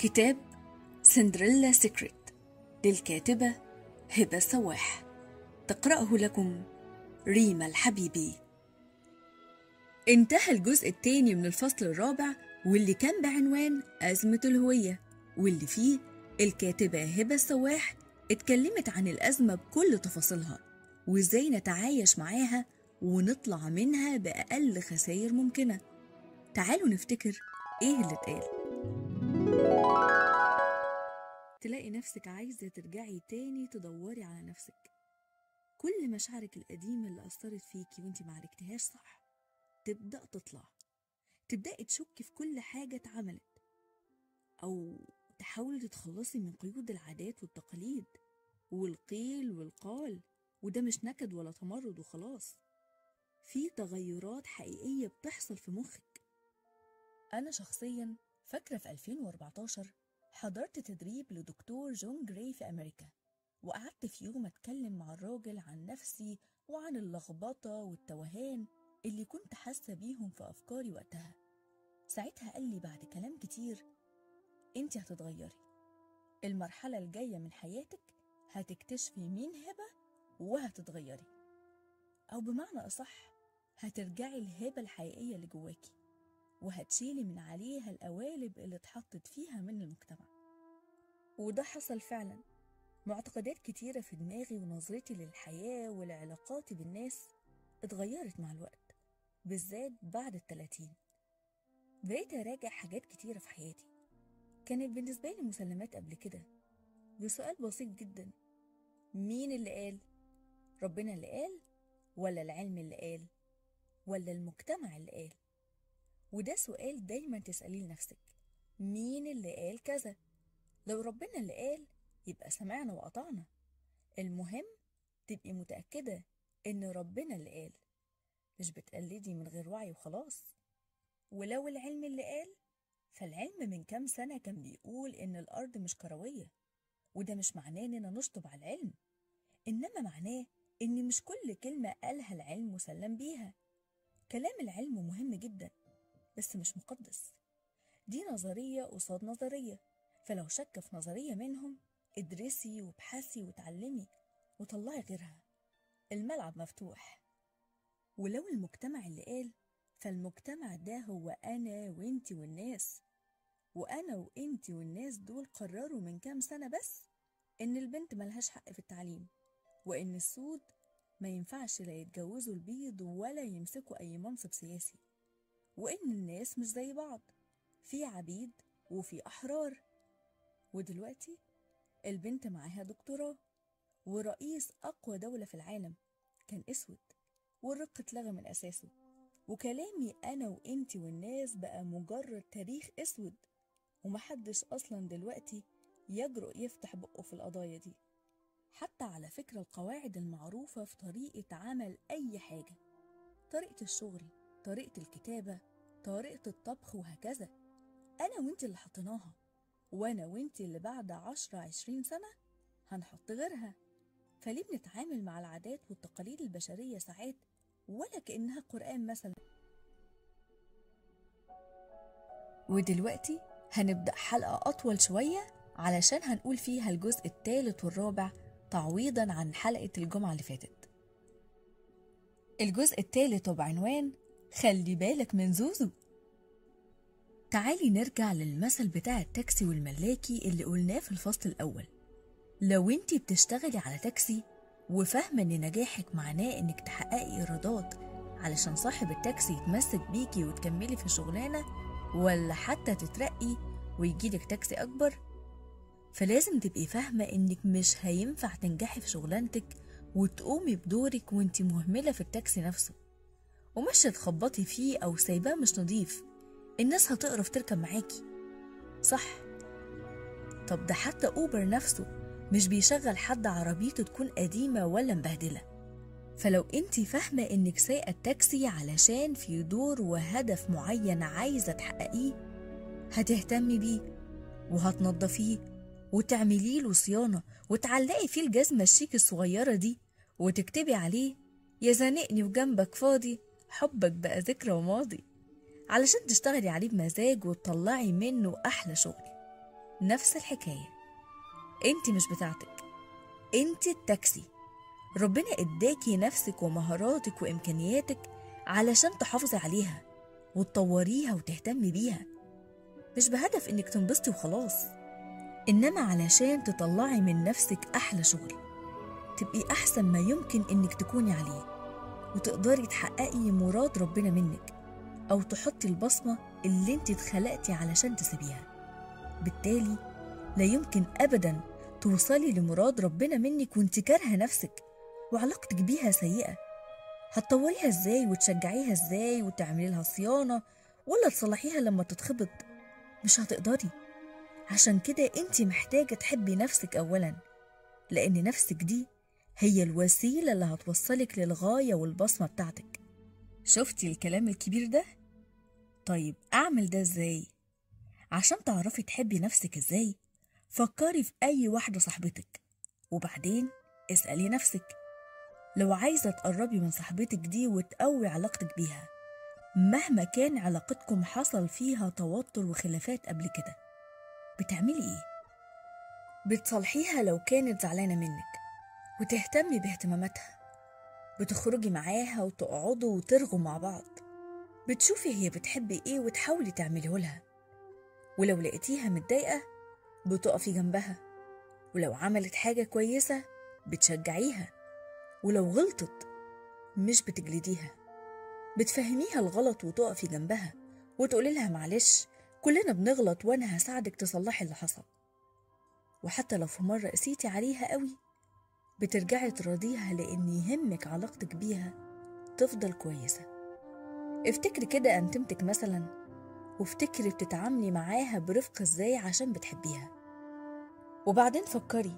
كتاب سندريلا سيكريت للكاتبة هبة سواح تقرأه لكم ريما الحبيبي. انتهى الجزء الثاني من الفصل الرابع واللي كان بعنوان أزمة الهوية واللي فيه الكاتبة هبة السواح اتكلمت عن الأزمة بكل تفاصيلها وإزاي نتعايش معاها ونطلع منها بأقل خسائر ممكنة. تعالوا نفتكر إيه اللي اتقال. تلاقي نفسك عايزة ترجعي تاني تدوري على نفسك. كل مشاعرك القديمة اللي أثرت فيكي وانتي معرفتهاش صح تبدأ تطلع. تبدأي تشكي في كل حاجة اتعملت. أو تحاولي تتخلصي من قيود العادات والتقاليد والقيل والقال وده مش نكد ولا تمرد وخلاص. في تغيرات حقيقية بتحصل في مخك. أنا شخصيا فاكرة في 2014 حضرت تدريب لدكتور جون جراي في أمريكا وقعدت في يوم أتكلم مع الراجل عن نفسي وعن اللخبطة والتوهان اللي كنت حاسة بيهم في أفكاري وقتها. ساعتها قال لي بعد كلام كتير انت هتتغيري. المرحلة الجاية من حياتك هتكتشفي مين هبة وهتتغيري. أو بمعنى أصح هترجعي الهبة الحقيقية اللي جواكي. وهتشيلي من عليها القوالب اللي اتحطت فيها من المجتمع وده حصل فعلا معتقدات كتيرة في دماغي ونظرتي للحياة ولعلاقاتي بالناس اتغيرت مع الوقت بالذات بعد التلاتين بقيت أراجع حاجات كتيرة في حياتي كانت بالنسبة لي مسلمات قبل كده بسؤال بسيط جدا مين اللي قال؟ ربنا اللي قال؟ ولا العلم اللي قال؟ ولا المجتمع اللي قال؟ وده سؤال دايما تسأليه لنفسك. مين اللي قال كذا؟ لو ربنا اللي قال يبقى سمعنا وقطعنا المهم تبقي متأكدة إن ربنا اللي قال. مش بتقلدي من غير وعي وخلاص. ولو العلم اللي قال فالعلم من كام سنة كان بيقول إن الأرض مش كروية وده مش معناه إننا نشطب على العلم. إنما معناه إن مش كل كلمة قالها العلم مسلم بيها. كلام العلم مهم جدا. بس مش مقدس. دي نظرية قصاد نظرية. فلو شك في نظرية منهم ادرسي وابحثي وتعلمي وطلعي غيرها. الملعب مفتوح. ولو المجتمع اللي قال فالمجتمع ده هو أنا وإنتي والناس. وأنا وإنتي والناس دول قرروا من كام سنة بس إن البنت ملهاش حق في التعليم وإن السود ما ينفعش لا يتجوزوا البيض ولا يمسكوا أي منصب سياسي. وإن الناس مش زي بعض في عبيد وفي أحرار. ودلوقتي البنت معاها دكتوراه ورئيس أقوى دولة في العالم كان أسود والرق اتلغى من أساسه. وكلامي أنا وإنتي والناس بقى مجرد تاريخ أسود ومحدش أصلا دلوقتي يجرؤ يفتح بقه في القضايا دي. حتى على فكرة القواعد المعروفة في طريقة عمل أي حاجة. طريقة الشغل طريقة الكتابة طريقة الطبخ وهكذا. أنا وإنتي اللي حطيناها. وأنا وإنتي اللي بعد عشرة عشرين سنة هنحط غيرها. فليه بنتعامل مع العادات والتقاليد البشرية ساعات ولا كأنها قرآن مثلا؟ ودلوقتي هنبدأ حلقة أطول شوية علشان هنقول فيها الجزء الثالث والرابع تعويضا عن حلقة الجمعة اللي فاتت. الجزء الثالث وبعنوان خلي بالك من زوزو. تعالي نرجع للمثل بتاع التاكسي والملاكي اللي قلناه في الفصل الأول. لو انتي بتشتغلي على تاكسي وفاهمة إن نجاحك معناه إنك تحققي إيرادات علشان صاحب التاكسي يتمسك بيكي وتكملي في الشغلانة ولا حتى تترقي ويجيلك تاكسي أكبر؟ فلازم تبقي فاهمة إنك مش هينفع تنجحي في شغلانتك وتقومي بدورك وانتي مهملة في التاكسي نفسه. ومش هتخبطي فيه أو سايباه مش نضيف. الناس هتقرف تركب معاكي. صح. طب ده حتى أوبر نفسه مش بيشغل حد عربيته تكون قديمة ولا مبهدلة. فلو انت فاهمة انك سايقة التاكسي علشان في دور وهدف معين عايزة تحققيه هتهتمي بيه وهتنضفيه وتعملي له صيانة وتعلقي فيه الجزمة الشيك الصغيرة دي وتكتبي عليه يا زنقني وجنبك فاضي حبك بقى ذكرى وماضي. علشان تشتغلي عليه بمزاج وتطلعي منه أحلى شغل. نفس الحكاية. انت مش بتاعتك. انت التاكسي. ربنا إداكي نفسك ومهاراتك وإمكانياتك علشان تحافظي عليها وتطوريها وتهتمي بيها. مش بهدف إنك تنبسطي وخلاص. إنما علشان تطلعي من نفسك أحلى شغل. تبقي أحسن ما يمكن إنك تكوني عليه. وتقدري تحققي مراد ربنا منك أو تحطي البصمة اللي انت اتخلقتي علشان تسيبيها. بالتالي لا يمكن ابدا توصلي لمراد ربنا منك وانت كارهة نفسك وعلاقتك بيها سيئة. هتطوريها إزاي وتشجعيها إزاي وتعملي لها صيانة ولا تصلحيها لما تتخبط؟ مش هتقدري. عشان كده انت محتاجة تحبي نفسك اولا لأن نفسك دي هي الوسيلة اللي هتوصلك للغاية والبصمة بتاعتك. شفتي الكلام الكبير ده؟ طيب أعمل ده إزاي؟ عشان تعرفي تحبي نفسك إزاي فكري في أي واحدة صاحبتك وبعدين اسألي نفسك لو عايزة تقربي من صاحبتك دي وتقوي علاقتك بيها مهما كان علاقتكم حصل فيها توتر وخلافات قبل كده بتعملي إيه؟ بتصالحيها لو كانت زعلانة منك. وتهتمي باهتماماتها. بتخرجي معاها وتقعدوا وترغوا مع بعض. بتشوفي هي بتحب إيه وتحاولي تعمليه لها. ولو لقيتيها متضايقة بتقفي جنبها. ولو عملت حاجة كويسة بتشجعيها. ولو غلطت مش بتجلديها. بتفهميها الغلط وتقفي جنبها. وتقولي لها معلش كلنا بنغلط وأنا هساعدك تصلحي اللي حصل. وحتى لو في مرة قسيتي عليها قوي بترجعي تراضيها لأن يهمك علاقتك بيها تفضل كويسة. افتكري كده أنتمتك مثلا وافتكري بتتعاملي معاها برفق إزاي عشان بتحبيها. وبعدين فكري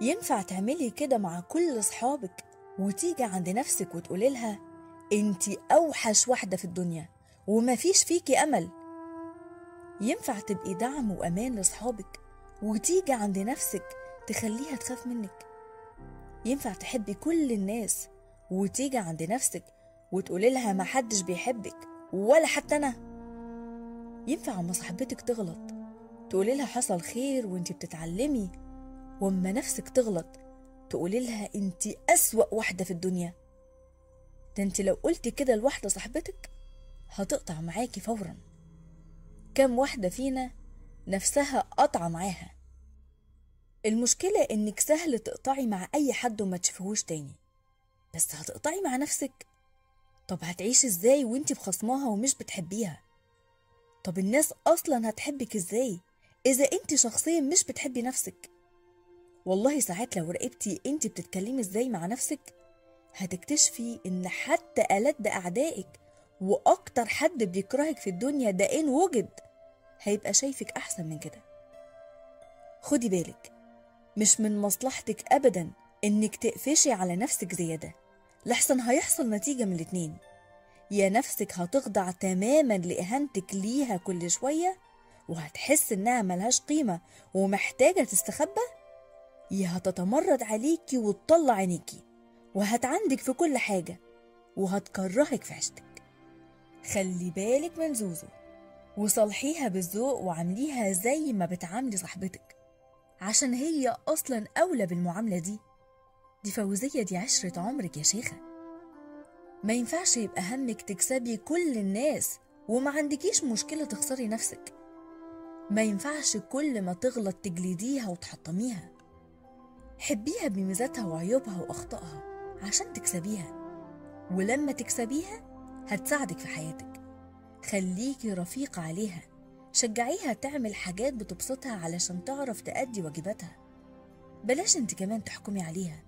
ينفع تعملي كده مع كل أصحابك وتيجي عند نفسك وتقولي لها انتي أوحش واحدة في الدنيا ومفيش فيكي أمل. ينفع تبقي دعم وأمان لأصحابك وتيجي عند نفسك تخليها تخاف منك. ينفع تحبي كل الناس وتيجي عند نفسك وتقولي لها محدش بيحبك ولا حتى أنا. ينفع أما صاحبتك تغلط تقولي لها حصل خير وانتي بتتعلمي وأما نفسك تغلط تقولي لها انتي أسوأ واحدة في الدنيا. ده انتي لو قلتي كده لواحدة صاحبتك هتقطع معاكي فورا. كم واحدة فينا نفسها قطع معاها. المشكلة إنك سهل تقطعي مع أي حد وما تشوفهوش تاني. بس هتقطعي مع نفسك. طب هتعيشي إزاي وانتي بخصمها ومش بتحبيها؟ طب الناس أصلا هتحبك إزاي إذا انتي شخصيا مش بتحبي نفسك؟ والله ساعات لو راقبتي انتي بتتكلمي إزاي مع نفسك هتكتشفي إن حتى ألد أعدائك وأكتر حد بيكرهك في الدنيا ده إن وجد هيبقى شايفك أحسن من كده. خدي بالك مش من مصلحتك أبدا إنك تقفشي على نفسك زيادة. لحسن هيحصل نتيجة من الاتنين. يا نفسك هتخضع تماما لإهانتك ليها كل شوية وهتحس إنها ملهاش قيمة ومحتاجة تستخبى؟ يا هتتمرد عليكي وتطلع عينيكي وهتعندك في كل حاجة وهتكرهك في عيشتك. خلي بالك من زوزو وصالحيها بالذوق وعامليها زي ما بتعاملي صاحبتك. عشان هي أصلا أولى بالمعاملة دي. دي فوزية دي عشرة عمرك يا شيخة. ما ينفعش يبقى همك تكسبي كل الناس وما عندكيش مشكلة تخسري نفسك. ما ينفعش كل ما تغلط تجلديها وتحطميها. حبيها بميزاتها وعيوبها وأخطائها عشان تكسبيها. ولما تكسبيها هتساعدك في حياتك. خليكي رفيقة عليها. شجعيها تعمل حاجات بتبسطها علشان تعرف تأدي واجباتها. بلاش انت كمان تحكمي عليها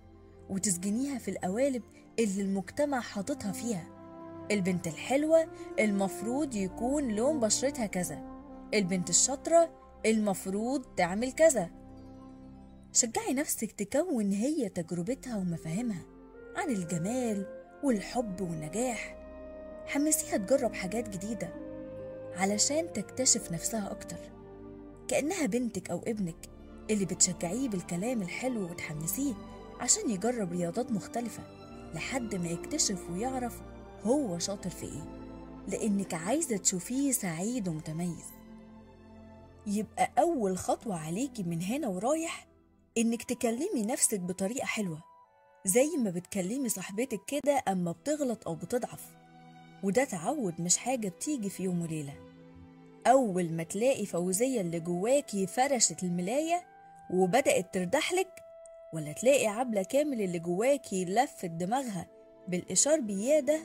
وتسجنيها في القوالب اللي المجتمع حاططها فيها. البنت الحلوة المفروض يكون لون بشرتها كذا. البنت الشاطرة المفروض تعمل كذا. شجعي نفسك تكون هي تجربتها ومفاهيمها عن الجمال والحب والنجاح. حمسيها تجرب حاجات جديدة. علشان تكتشف نفسها أكتر. كأنها بنتك أو ابنك اللي بتشجعيه بالكلام الحلو وتحمسيه عشان يجرب رياضات مختلفة لحد ما يكتشف ويعرف هو شاطر في إيه. لأنك عايزة تشوفيه سعيد ومتميز. يبقى أول خطوة عليكي من هنا ورايح إنك تكلمي نفسك بطريقة حلوة زي ما بتكلمي صاحبتك كده أما بتغلط أو بتضعف. وده تعود مش حاجة بتيجي في يوم وليلة. أول ما تلاقي فوزية اللي جواكي فرشت الملاية وبدأت تردحلك ولا تلاقي عبلة كامل اللي جواكي لفت دماغها بالإشار بيادة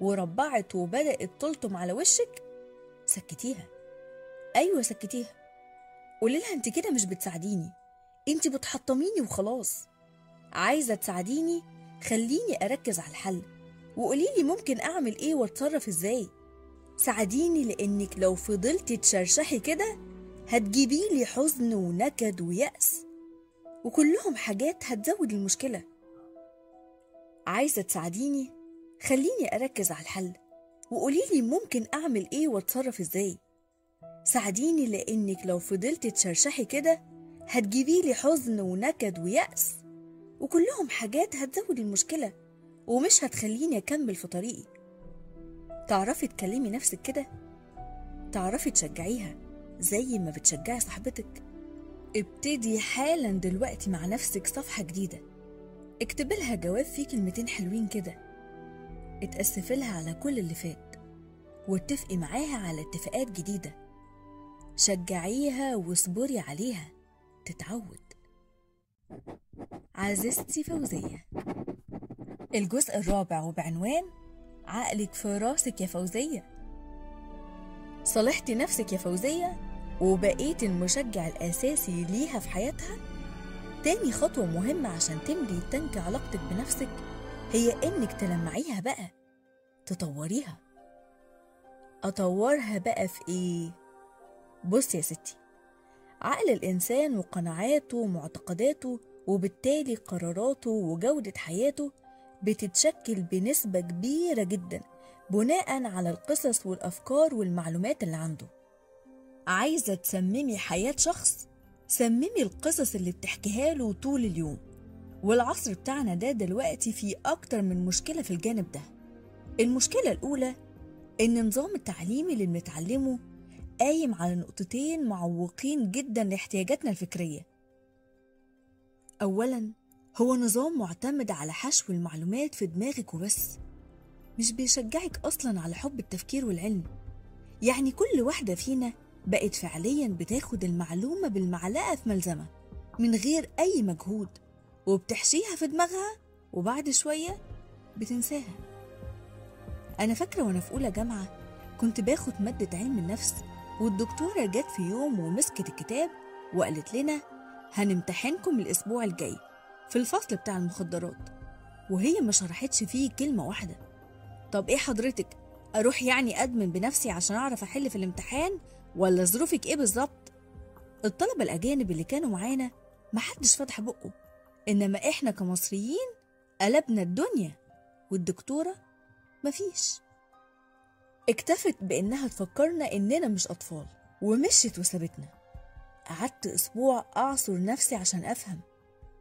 وربعت وبدأت تلطم على وشك؟ سكتيها. أيوة سكتيها. قولي لها أنت كده مش بتساعديني. أنت بتحطميني وخلاص. عايزة تساعديني؟ خليني أركز على الحل. وقولي لي ممكن أعمل إيه وأتصرف إزاي؟ ساعديني لأنك لو فضلتي تشرشحي كده هتجيبي لي حزن ونكد ويأس. وكلهم حاجات هتزود المشكلة. عايزة تساعديني؟ خليني أركز على الحل. وقولي لي ممكن أعمل إيه وأتصرف إزاي؟ ساعديني لأنك لو فضلتي تشرشحي كده هتجيبي لي حزن ونكد ويأس. وكلهم حاجات هتزود المشكلة. ومش هتخليني أكمل في طريقي. تعرفي تكلمي نفسك كده؟ تعرفي تشجعيها زي ما بتشجعي صاحبتك. ابتدي حالا دلوقتي مع نفسك صفحة جديدة. اكتبي لها جواب فيه كلمتين حلوين كده. اتأسفي لها على كل اللي فات واتفقي معاها على اتفاقات جديدة. شجعيها واصبري عليها. تتعود. عزيزتي فوزية. الجزء الرابع وبعنوان عقلك في راسك يا فوزية. صلحتي نفسك يا فوزية وبقيت المشجع الأساسي ليها في حياتها. تاني خطوة مهمة عشان تملي تنك علاقتك بنفسك هي إنك تلمعيها بقى تطوريها. أطورها بقى في إيه؟ بص يا ستي عقل الإنسان وقناعاته ومعتقداته وبالتالي قراراته وجودة حياته بتتشكل بنسبة كبيرة جدا بناء على القصص والأفكار والمعلومات اللي عنده. عايزة تسممي حياة شخص؟ سممي القصص اللي بتحكيها له طول اليوم. والعصر بتاعنا ده دلوقتي فيه أكتر من مشكلة في الجانب ده. المشكلة الأولى إن النظام التعليمي اللي بنتعلمه قايم على نقطتين معوقين جدا لاحتياجاتنا الفكرية. أولا هو نظام معتمد على حشو المعلومات في دماغك وبس مش بيشجعك أصلا على حب التفكير والعلم. يعني كل واحدة فينا بقت فعليا بتاخد المعلومة بالمعلقة في ملزمة من غير أي مجهود وبتحشيها في دماغها وبعد شوية بتنساها. أنا فاكرة وأنا في أولى جامعة كنت باخد مادة علم النفس والدكتورة جت في يوم ومسكت الكتاب وقالت لنا هنمتحنكم الأسبوع الجاي. في الفصل بتاع المخدرات وهي ما شرحتش فيه كلمة واحدة. طب إيه حضرتك أروح يعني أدمن بنفسي عشان أعرف أحل في الامتحان ولا ظروفك إيه بالظبط؟ الطلبة الأجانب اللي كانوا معانا محدش فتح بقه إنما إحنا كمصريين قلبنا الدنيا والدكتورة مفيش اكتفت بإنها تفكرنا إننا مش أطفال ومشيت وسابتنا. قعدت أسبوع أعصر نفسي عشان أفهم.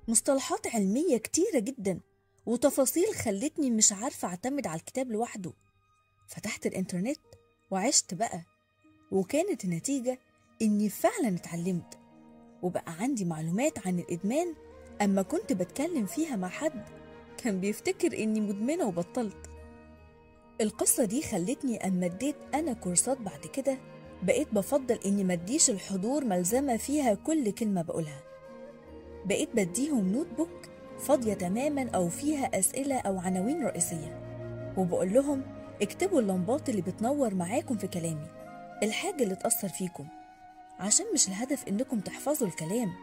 مصطلحات علمية كتيرة جدا وتفاصيل خلتني مش عارفة أعتمد على الكتاب لوحده. فتحت الإنترنت وعشت بقى وكانت النتيجة إني فعلا اتعلمت. وبقى عندي معلومات عن الإدمان أما كنت بتكلم فيها مع حد كان بيفتكر إني مدمنة وبطلت. القصة دي خلتني أما اديت أنا كورسات بعد كده بقيت بفضل إني مديش الحضور ملزمة فيها كل كلمة بقولها. بقيت بديهم notebook فاضية تماما أو فيها أسئلة أو عناوين رئيسية. وبقول لهم اكتبوا اللمبات اللي بتنور معاكم في كلامي. الحاجة اللي تأثر فيكم. عشان مش الهدف إنكم تحفظوا الكلام.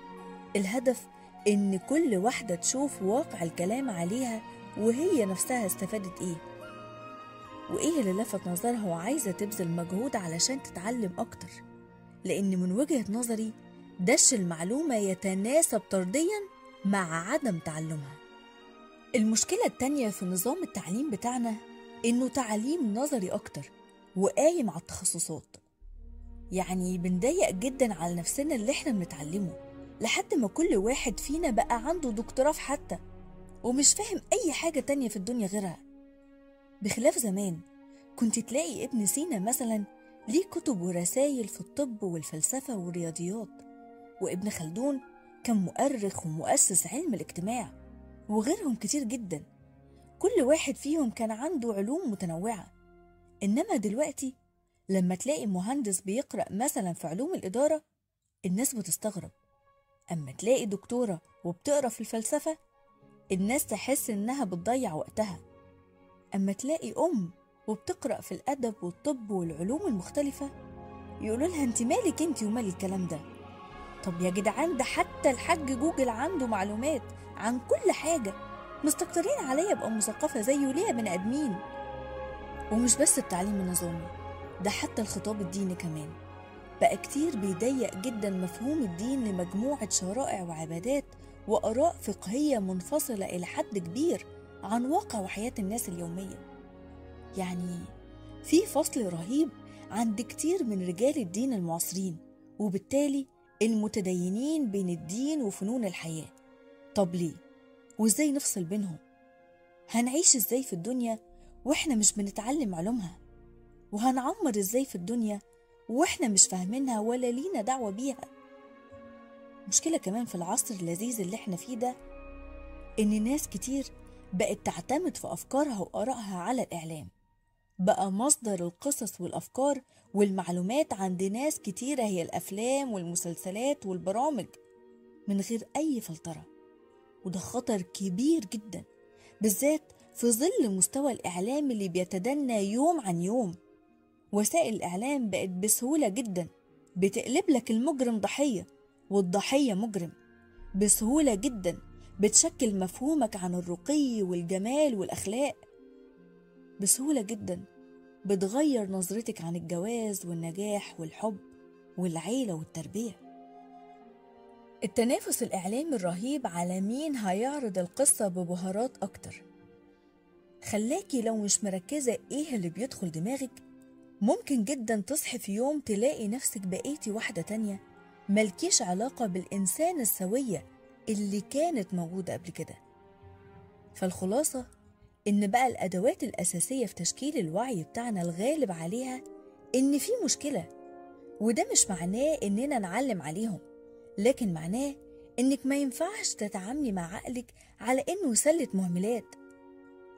الهدف إن كل واحدة تشوف واقع الكلام عليها وهي نفسها استفادت إيه. وإيه اللي لفت نظرها وعايزة تبذل مجهود علشان تتعلم أكتر. لأن من وجهة نظري دش المعلومة يتناسب طرديا مع عدم تعلمها. المشكلة التانية في نظام التعليم بتاعنا إنه تعليم نظري أكتر وقايم على التخصصات. يعني بنضيق جدا على نفسنا اللي إحنا بنتعلمه لحد ما كل واحد فينا بقى عنده دكتوراه في حتى ومش فاهم أي حاجة تانية في الدنيا غيرها. بخلاف زمان كنت تلاقي ابن سينا مثلا ليه كتب ورسايل في الطب والفلسفة والرياضيات. وابن خلدون كان مؤرخ ومؤسس علم الاجتماع وغيرهم كتير جدا. كل واحد فيهم كان عنده علوم متنوعة. إنما دلوقتي لما تلاقي مهندس بيقرأ مثلا في علوم الإدارة الناس بتستغرب. أما تلاقي دكتورة وبتقرأ في الفلسفة الناس تحس إنها بتضيع وقتها. أما تلاقي أم وبتقرأ في الأدب والطب والعلوم المختلفة يقولوا لها أنت مالك أنت ومال الكلام ده؟ طب يا جدعان ده حتى الحاج جوجل عنده معلومات عن كل حاجة. مستكترين عليا أبقى مثقفة زيه ليه يا بني آدمين. ومش بس التعليم النظامي ده حتى الخطاب الديني كمان. بقى كتير بيضيق جدا مفهوم الدين لمجموعة شرائع وعبادات وآراء فقهية منفصلة إلى حد كبير عن واقع وحياة الناس اليومية. يعني في فصل رهيب عند كتير من رجال الدين المعاصرين وبالتالي المتدينين بين الدين وفنون الحياة طب ليه؟ وإزاي نفصل بينهم؟ هنعيش إزاي في الدنيا وإحنا مش بنتعلم علومها؟ وهنعمر إزاي في الدنيا وإحنا مش فاهمينها ولا لينا دعوة بيها؟ مشكلة كمان في العصر اللذيذ اللي إحنا فيه ده إن ناس كتير بقت تعتمد في أفكارها وآرائها على الإعلام بقى مصدر القصص والأفكار والمعلومات عند ناس كتيرة هي الأفلام والمسلسلات والبرامج من غير أي فلترة. وده خطر كبير جدا بالذات في ظل مستوى الإعلام اللي بيتدنى يوم عن يوم. وسائل الإعلام بقت بسهولة جدا بتقلب لك المجرم ضحية والضحية مجرم. بسهولة جدا بتشكل مفهومك عن الرقي والجمال والأخلاق. بسهولة جدا بتغير نظرتك عن الجواز والنجاح والحب والعيلة والتربية. التنافس الإعلامي الرهيب على مين هيعرض القصة ببهارات أكتر. خلاكي لو مش مركزة إيه اللي بيدخل دماغك؟ ممكن جدا تصحي في يوم تلاقي نفسك بقيتي واحدة تانية ملكيش علاقة بالإنسان السوية اللي كانت موجودة قبل كده. فالخلاصة إن بقى الأدوات الأساسية في تشكيل الوعي بتاعنا الغالب عليها إن في مشكلة وده مش معناه إننا نعلم عليهم لكن معناه إنك ما ينفعش تتعاملي مع عقلك على إنه سلة مهملات.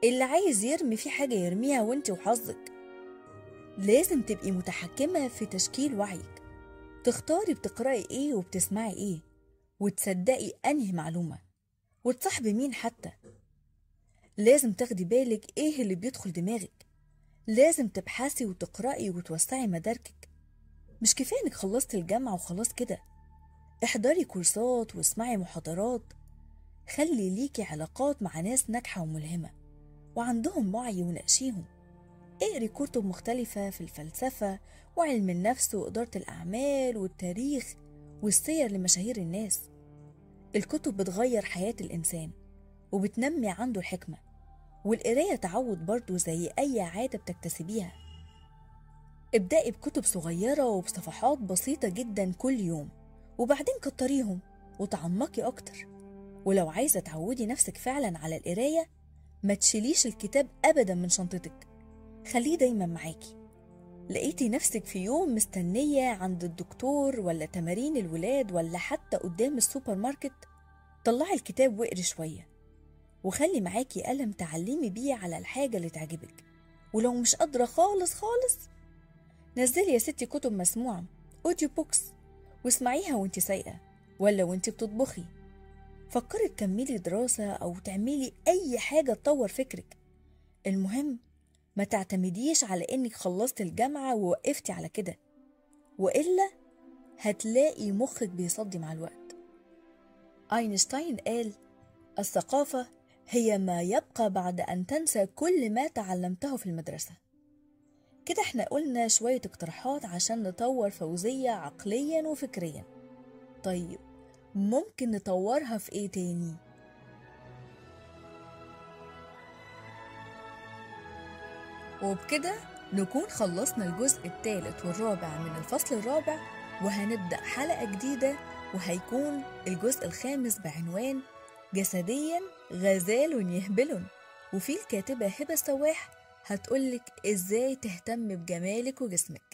اللي عايز يرمي فيه حاجة يرميها وانت وحظك. لازم تبقي متحكمة في تشكيل وعيك. تختاري بتقرأي إيه وبتسمعي إيه وتصدقي أنهي معلومة وتصاحبي مين حتى. لازم تاخدي بالك إيه اللي بيدخل دماغك. لازم تبحثي وتقرأي وتوسعي مداركك. مش كفاية انك خلصت الجامعة وخلاص كده. احضري كورسات واسمعي محاضرات. خلي ليكي علاقات مع ناس ناجحة وملهمة وعندهم وعي وناقشيهم. اقري كتب مختلفة في الفلسفة وعلم النفس وإدارة الأعمال والتاريخ والسير لمشاهير الناس. الكتب بتغير حياة الإنسان وبتنمي عنده الحكمة. والقراية تعود برضه زي أي عادة بتكتسبيها. ابدأي بكتب صغيرة وبصفحات بسيطة جدا كل يوم وبعدين كتريهم وتعمقي أكتر. ولو عايزة تعودي نفسك فعلا على القراية ما تشيليش الكتاب أبدا من شنطتك. خليه دايما معاكي. لقيتي نفسك في يوم مستنية عند الدكتور ولا تمارين الولاد ولا حتى قدام السوبر ماركت طلعي الكتاب واقري شوية. وخلي معاكي قلم تعلمي بيه على الحاجة اللي تعجبك. ولو مش قادرة خالص خالص نزلي يا ستي كتب مسموعة audio books واسمعيها وانت سايقة ولا وانت بتطبخي. فكري تكملي دراسة أو تعملي أي حاجة تطور فكرك. المهم ما تعتمديش على إنك خلصت الجامعة ووقفتي على كده. وإلا هتلاقي مخك بيصدي مع الوقت. أينشتاين قال الثقافة هي ما يبقى بعد أن تنسى كل ما تعلمته في المدرسة كده إحنا قلنا شوية اقتراحات عشان نطور فوزية عقليا وفكريا طيب ممكن نطورها في إيه تاني؟ وبكده نكون خلصنا الجزء الثالث والرابع من الفصل الرابع وهنبدأ حلقة جديدة وهيكون الجزء الخامس بعنوان جسديا غزال يهبل. وفي الكاتبة هبة السواح هتقولك إزاي تهتم بجمالك وجسمك.